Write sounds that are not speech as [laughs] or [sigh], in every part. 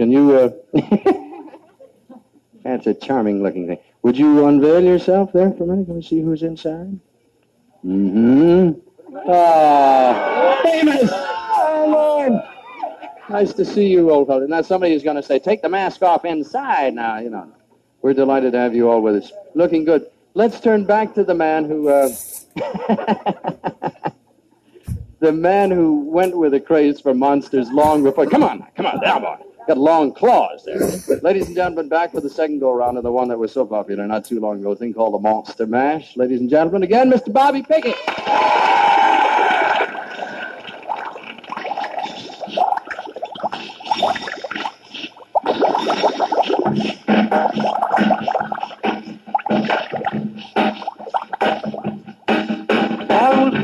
Can you, uh, [laughs] that's a charming looking thing. Would you unveil yourself there for a minute? Can we see who's inside? Mm-hmm. Ah, famous! Oh, Lord! Nice to see you, old fellow. Now, somebody is going to say, take the mask off inside now, you know. We're delighted to have you all with us. Looking good. Let's turn back to the man who, uh, [laughs] the man who went with a craze for monsters long before. Come on, come on, down, boy. Got long claws there. Ladies and gentlemen, back for the second go round of the one that was so popular not too long ago, a thing called the Monster Mash. Ladies and gentlemen, again, Mr. Bobby Pickett.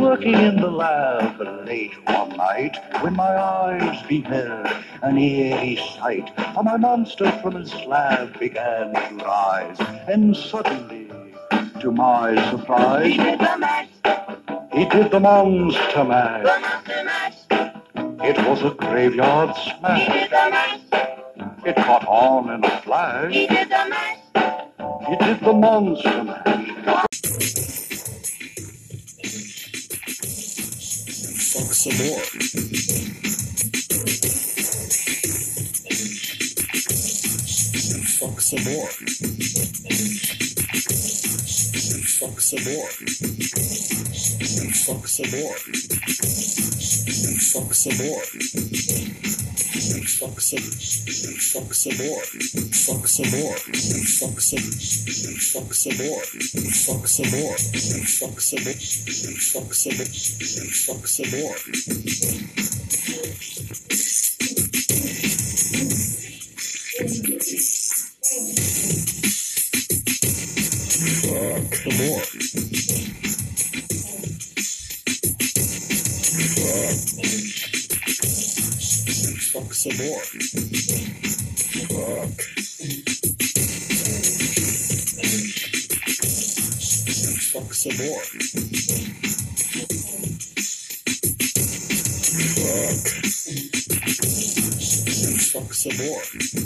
Working in the lab late one night when my eyes beheld an eerie sight. For my monster from his slab began to rise, and suddenly, to my surprise, He did the mash, he did the monster the monster mash. It was a graveyard smash. He did the mash, It caught on in a flash. he did the mash. He did the monster mash. Fuck some more. Fuck some more. Fuck some more. Fuck some more. Fuck some more. Fuck some. Fuck some more. Fuck some more. Fuck some. Fuck some more. Fuck some more. Fuck some. Fuck some. Fuck some more. Fuck some more. Some more. Fuck. Some more. Fuck. Fuck some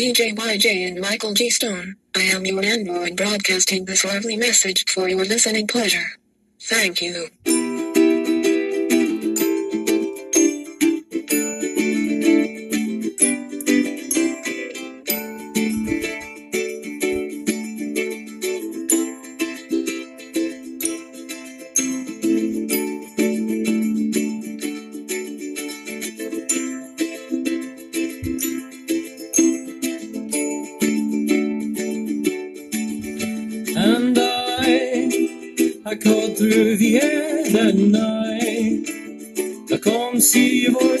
DJ YJ and Michael G. Stone, I am your android broadcasting this lovely message for your listening pleasure. Thank you. The night. Comme si vous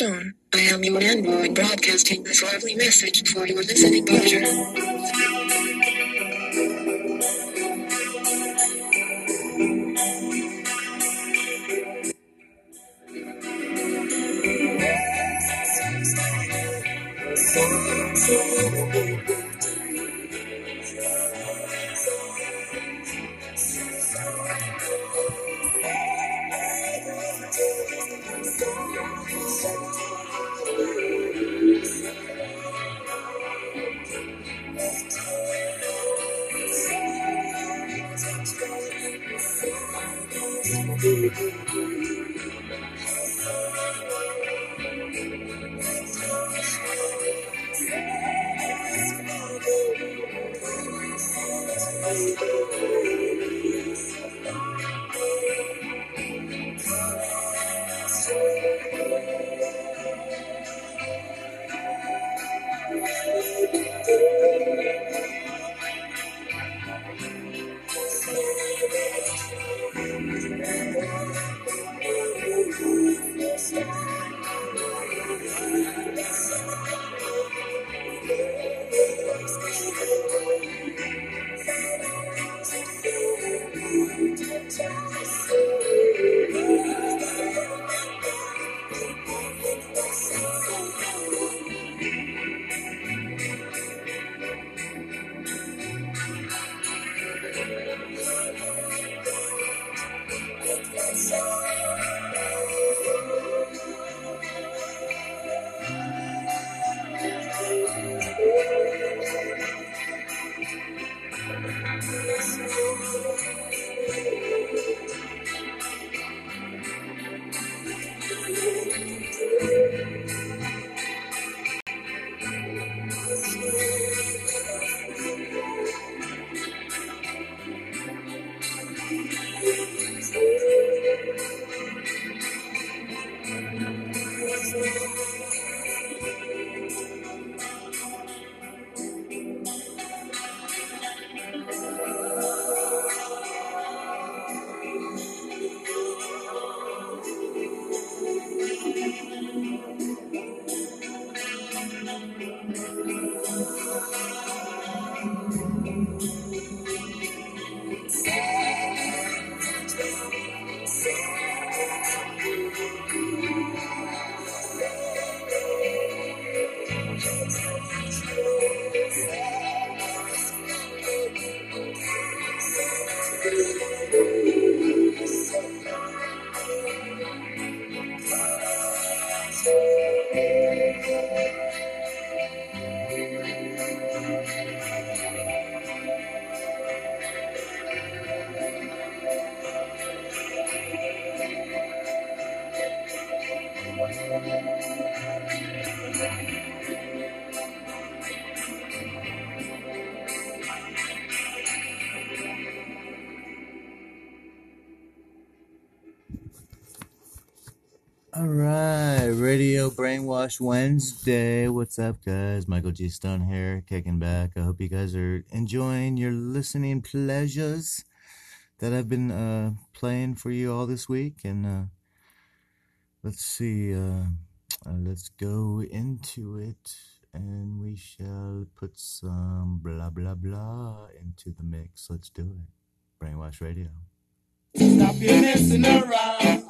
Stone, I am your android broadcasting this lovely message for your listening pleasure. All right, Brainwash Wednesday. What's up, guys? Michael G. Stone here, kicking back. I hope you guys are enjoying your listening pleasures that I've been uh, playing for you all this week. And uh, let's see, uh, uh, let's go into it, and we shall put some blah blah blah into the mix. Let's do it. Brainwash Radio. Stop your messing around.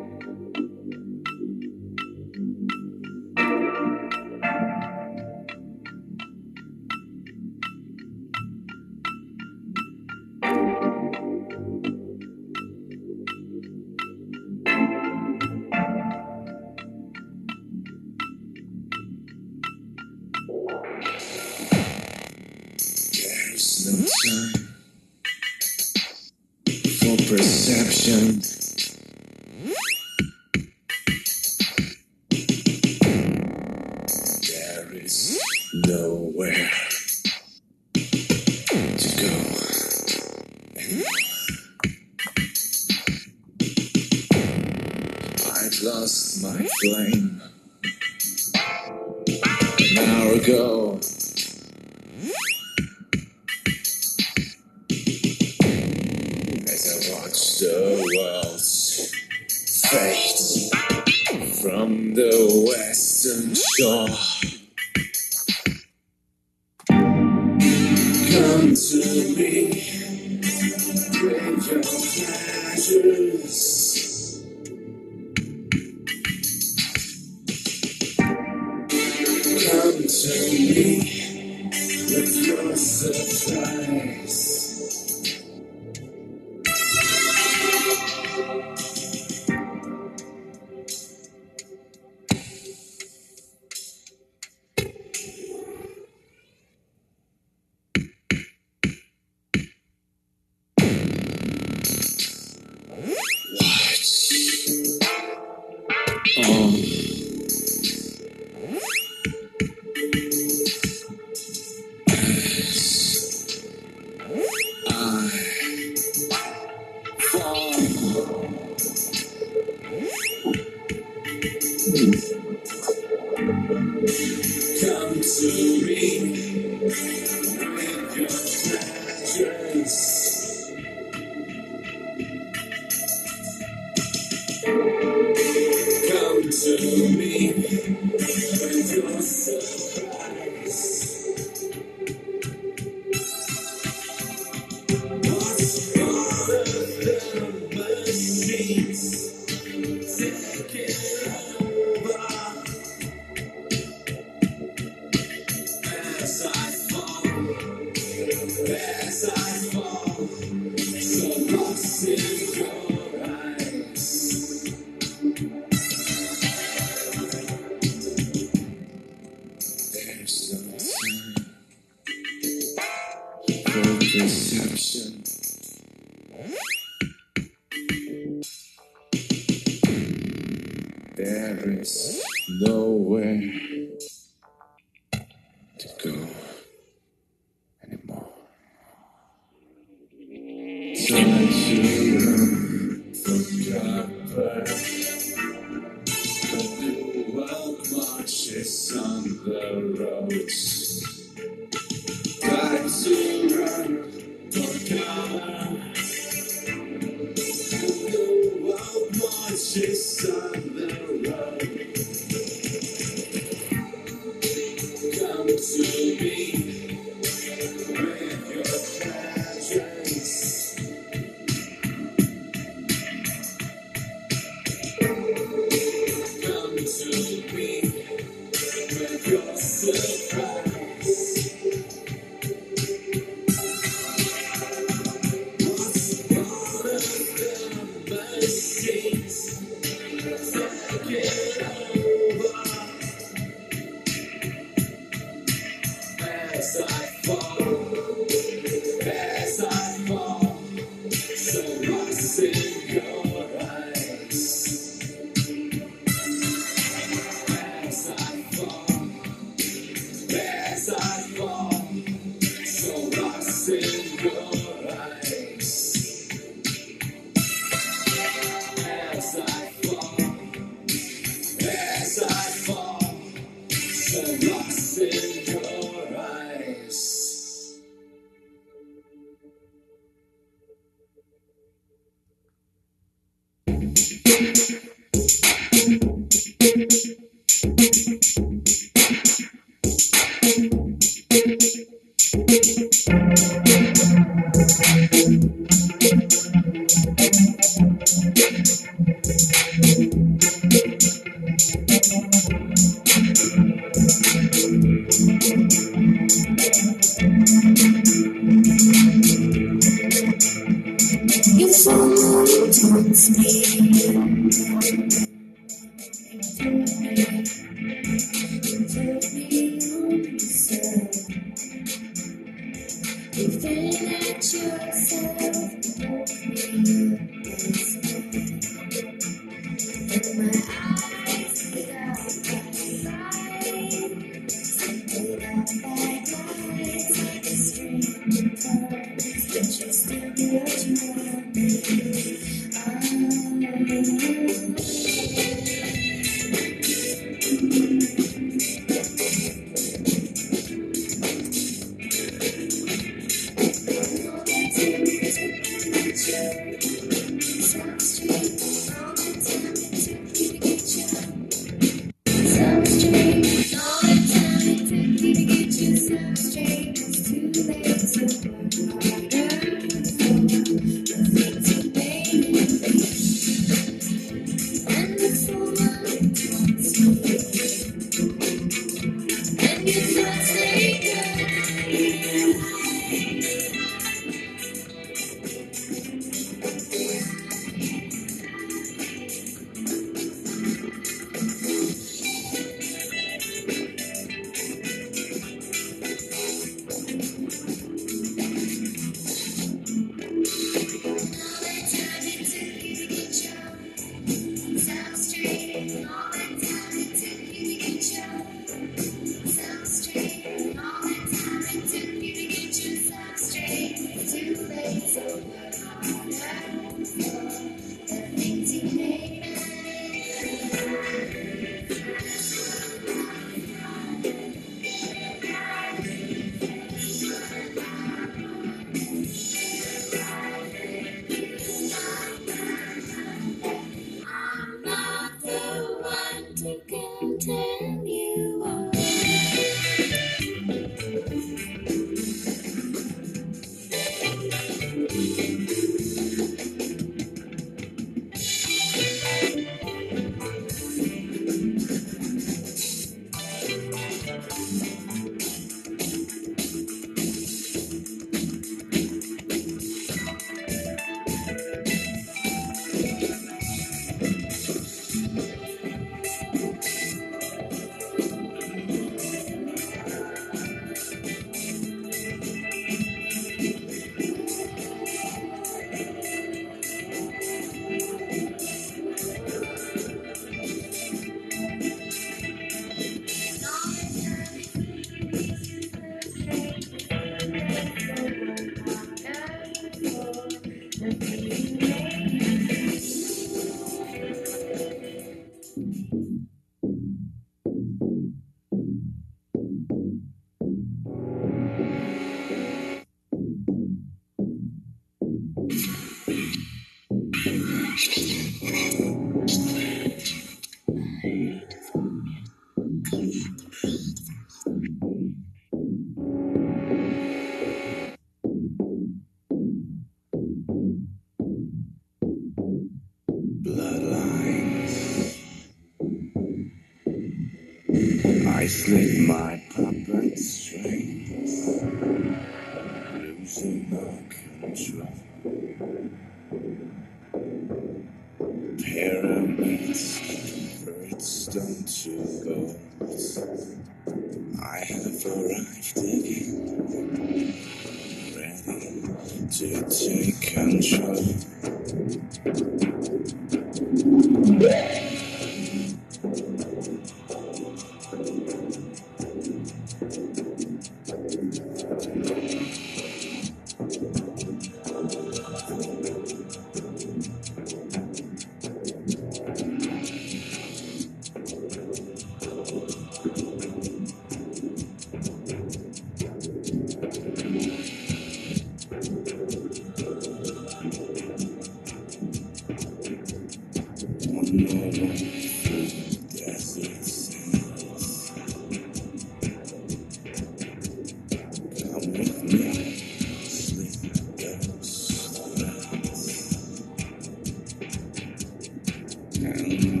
Mm-hmm.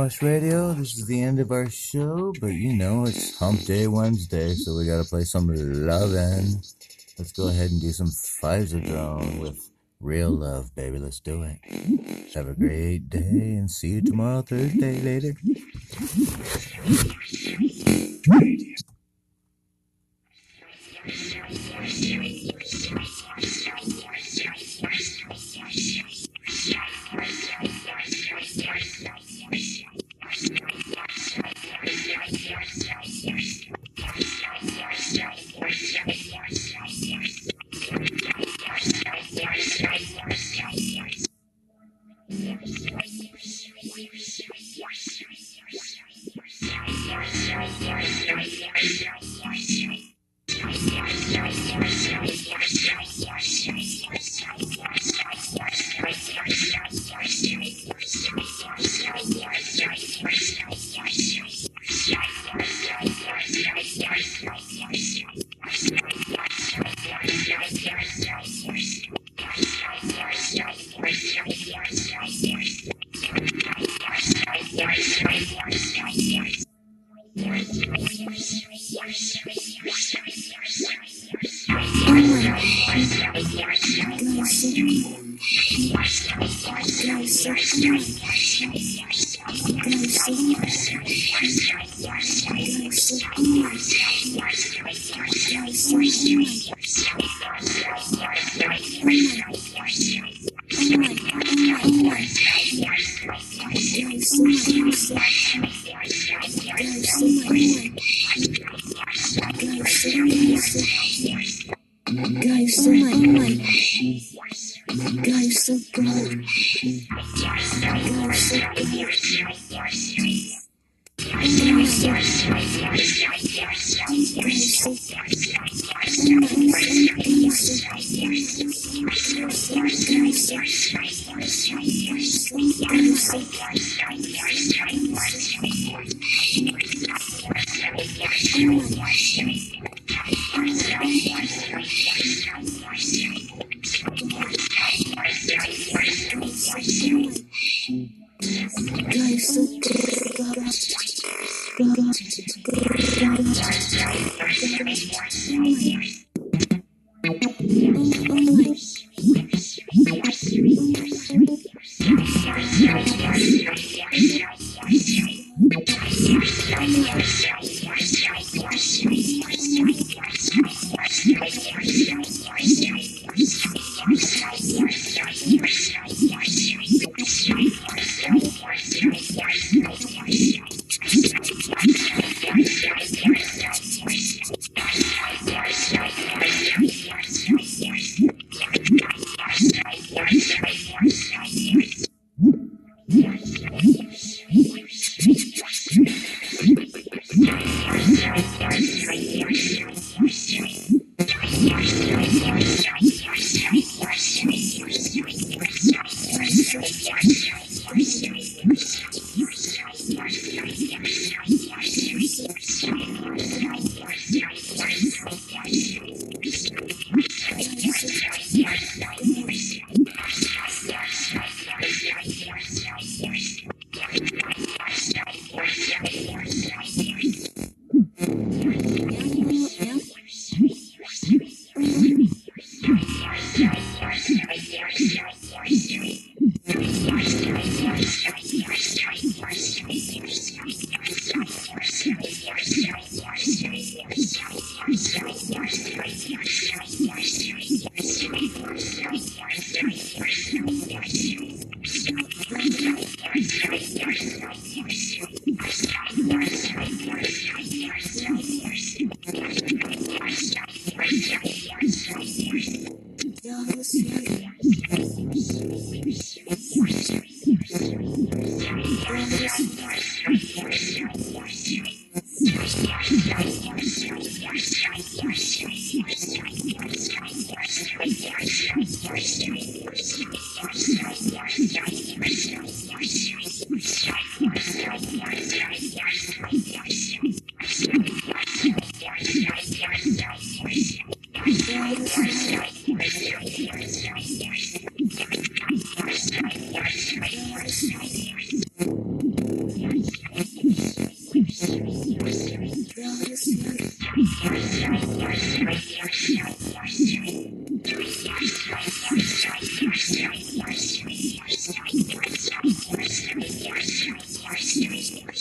Brainwash Radio, this is the end of our show, but you know it's Hump Day Wednesday, so we gotta play some lovin'. Let's go ahead and do some Pfizer drone with real love, baby. Let's do it. Have a great day and see you tomorrow, Thursday, later. Thank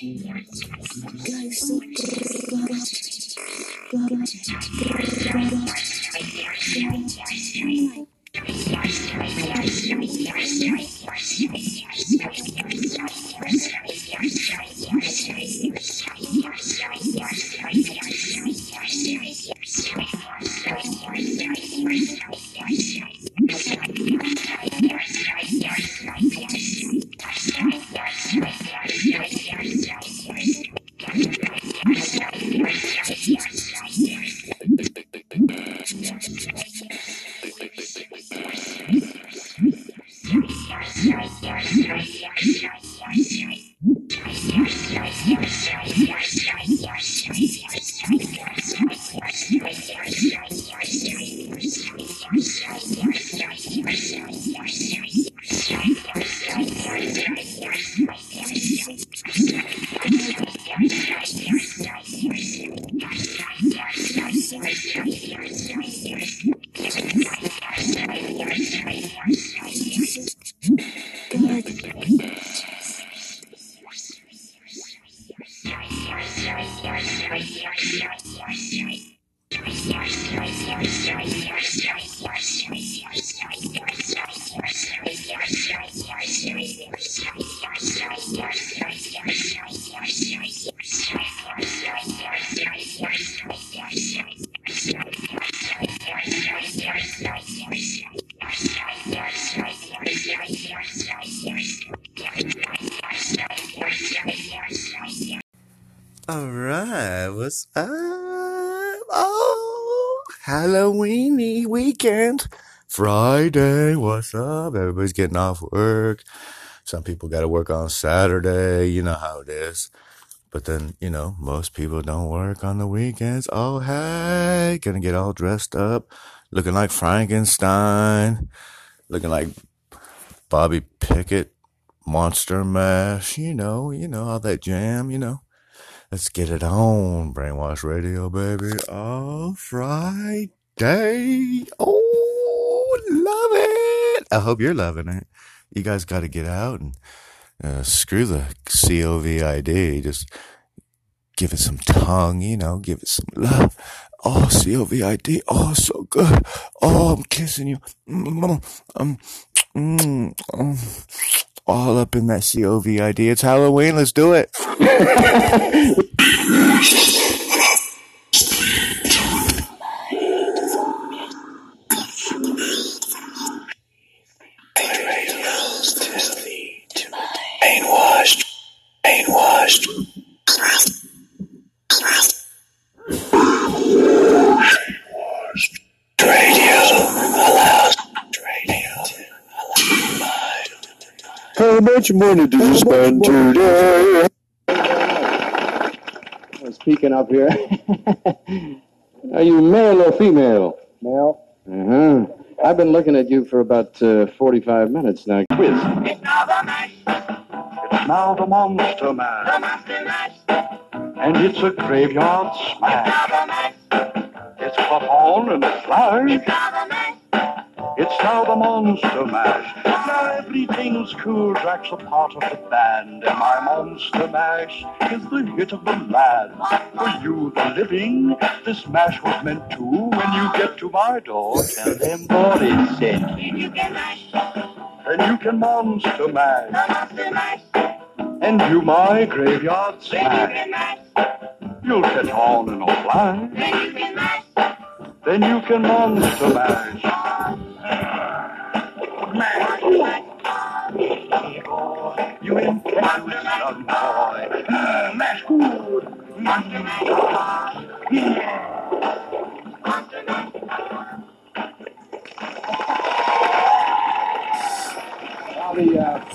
All what's up? Oh, Halloweeny weekend, Friday. What's up? Everybody's getting off work. Some people got to work on Saturday. You know how it is. But then, you know, most people don't work on the weekends. Oh, hey, gonna get all dressed up, looking like Frankenstein, looking like Bobby Pickett, Monster Mash, you know, you know, all that jam, you know. Let's get it on, Brainwash Radio, baby. Oh, Friday. Oh, love it. I hope you're loving it. You guys got to get out and uh, screw the COVID. Just give it some tongue, you know, give it some love. Oh, COVID. Oh, so good. Oh, I'm kissing you. Mm, um, mm, um, all up in that COVID. It's Halloween. Let's do it. Brainwashed. Brainwashed. Radio How much money did you spend today? I was peeking up here. [laughs] Are you male or female? Male. Uh-huh. I've been looking at you for about uh, 45 minutes now. Quiz. It's now the mash, It's now the Monster the monster mash, and it's a graveyard now smash. the mash, It's put on and it's live. now the mash, It's now the Monster Mash. Now everything's cool. Drac's a part of the band, and my Monster Mash is the hit of the land. For you, the living, this mash was meant to. When you get to my door, tell them what it said. if you can mash, Then you can Monster Mash, the monster mash, and do my graveyard then you smash. can mash, You'll get on and offline. then you can mash, Then you can Monster Mash.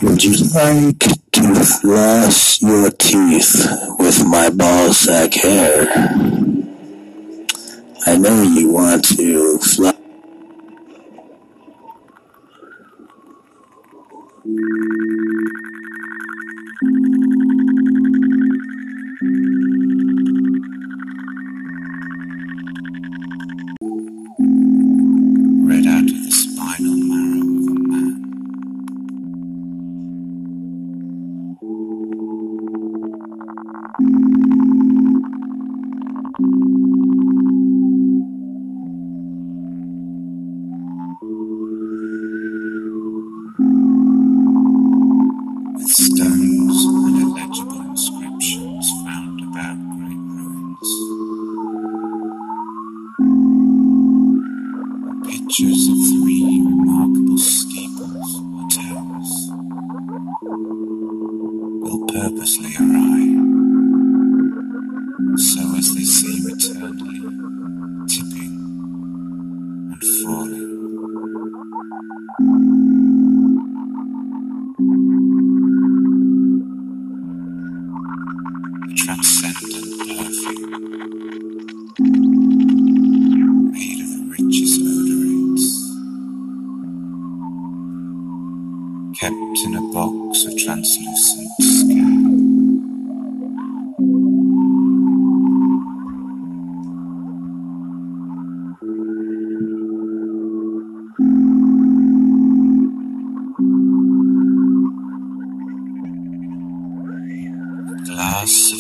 Would you like to floss your teeth with my ballsack hair? I know you want to floss.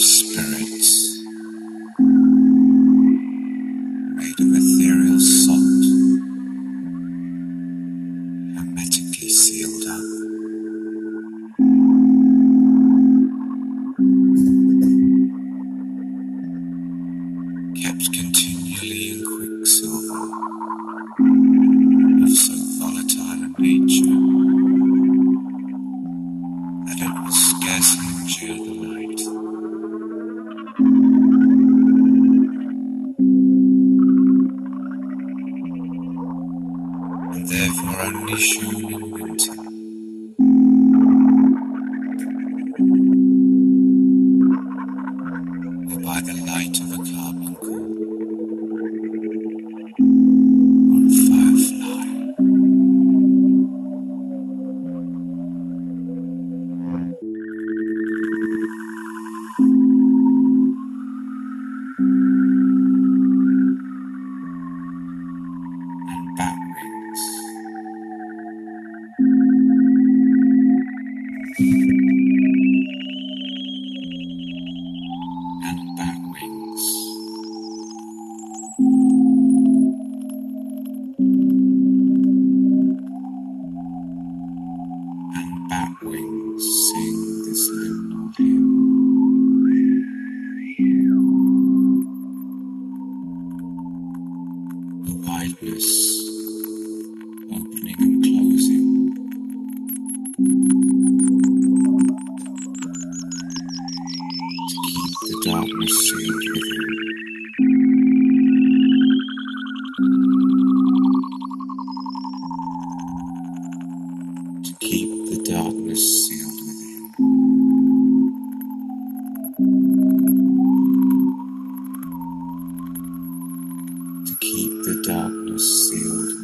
Spirits sealed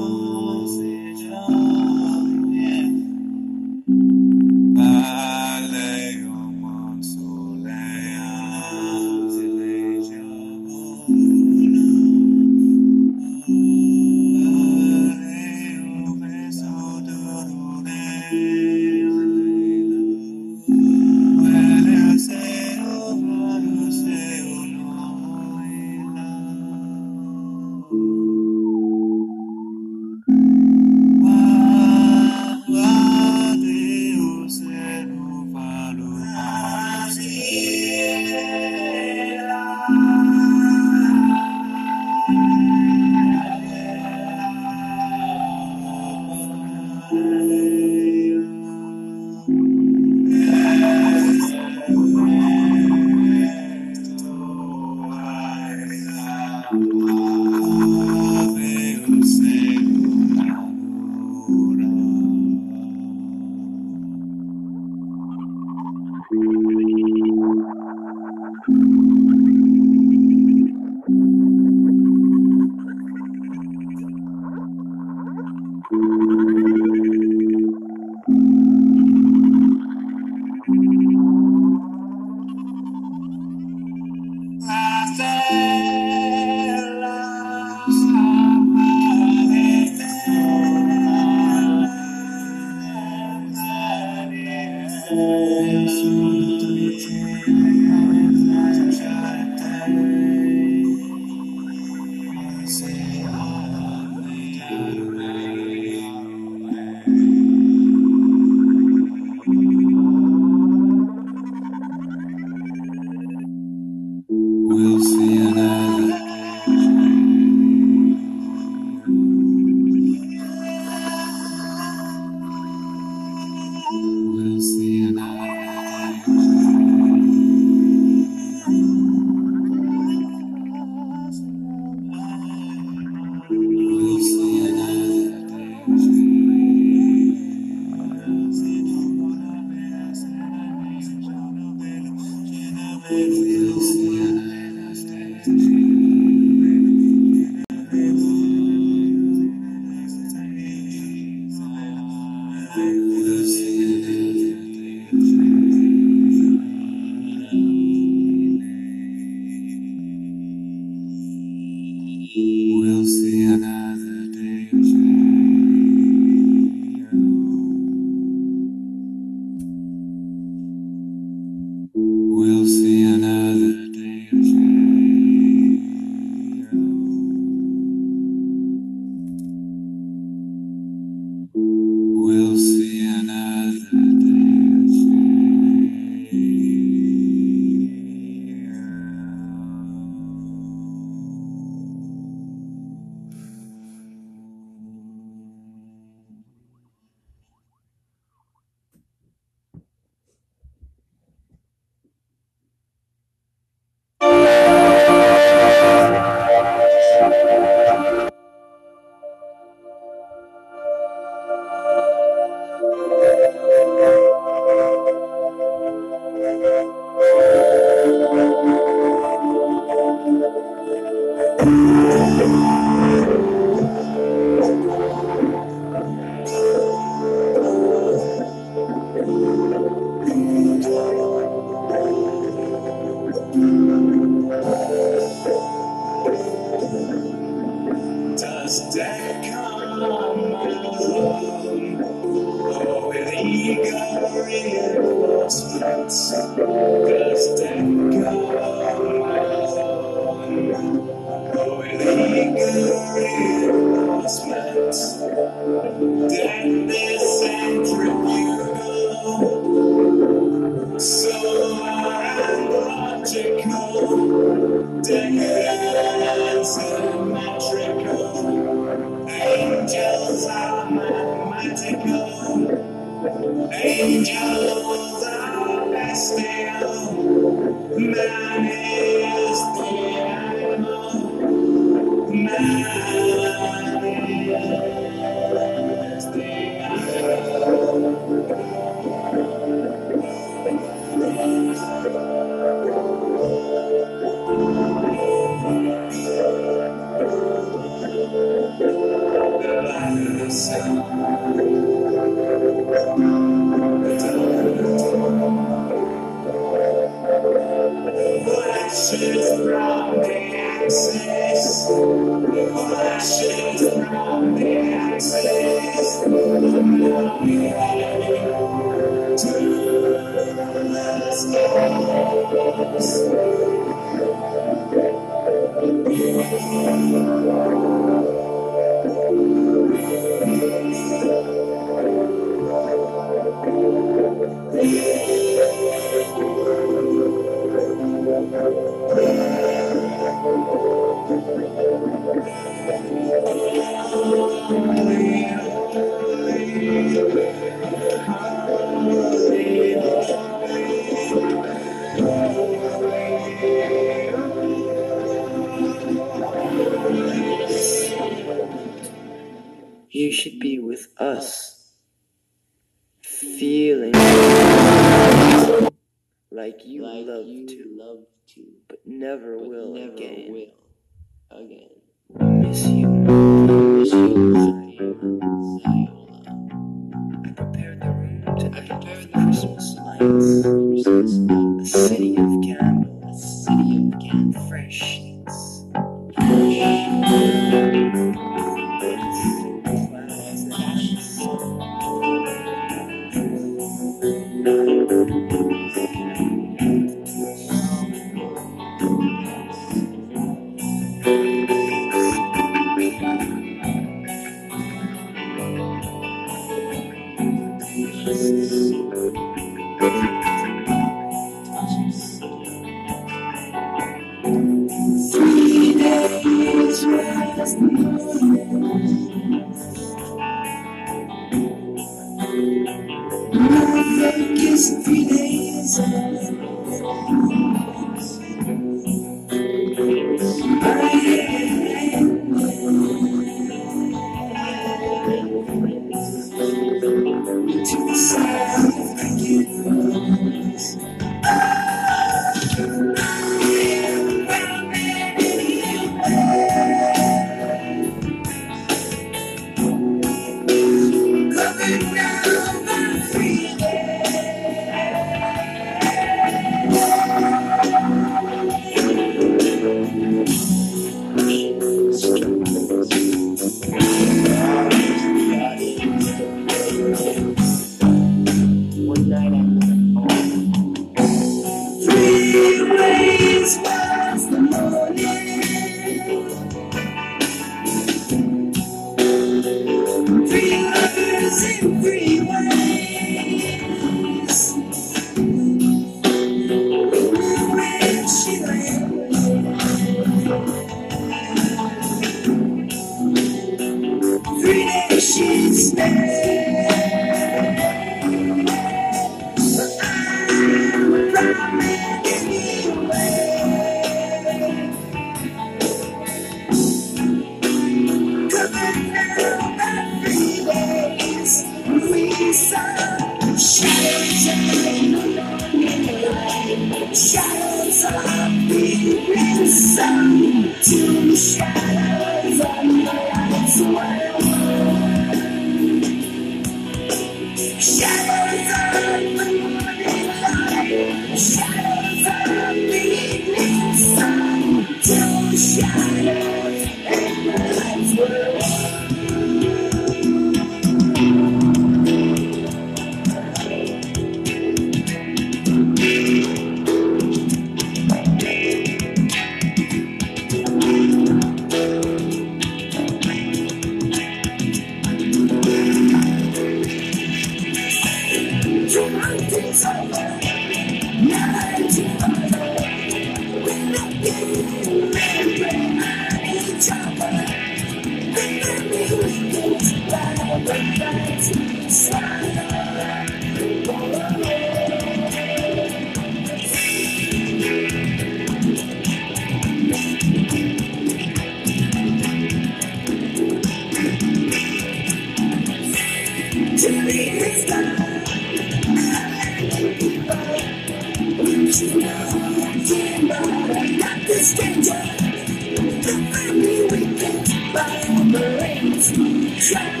rains.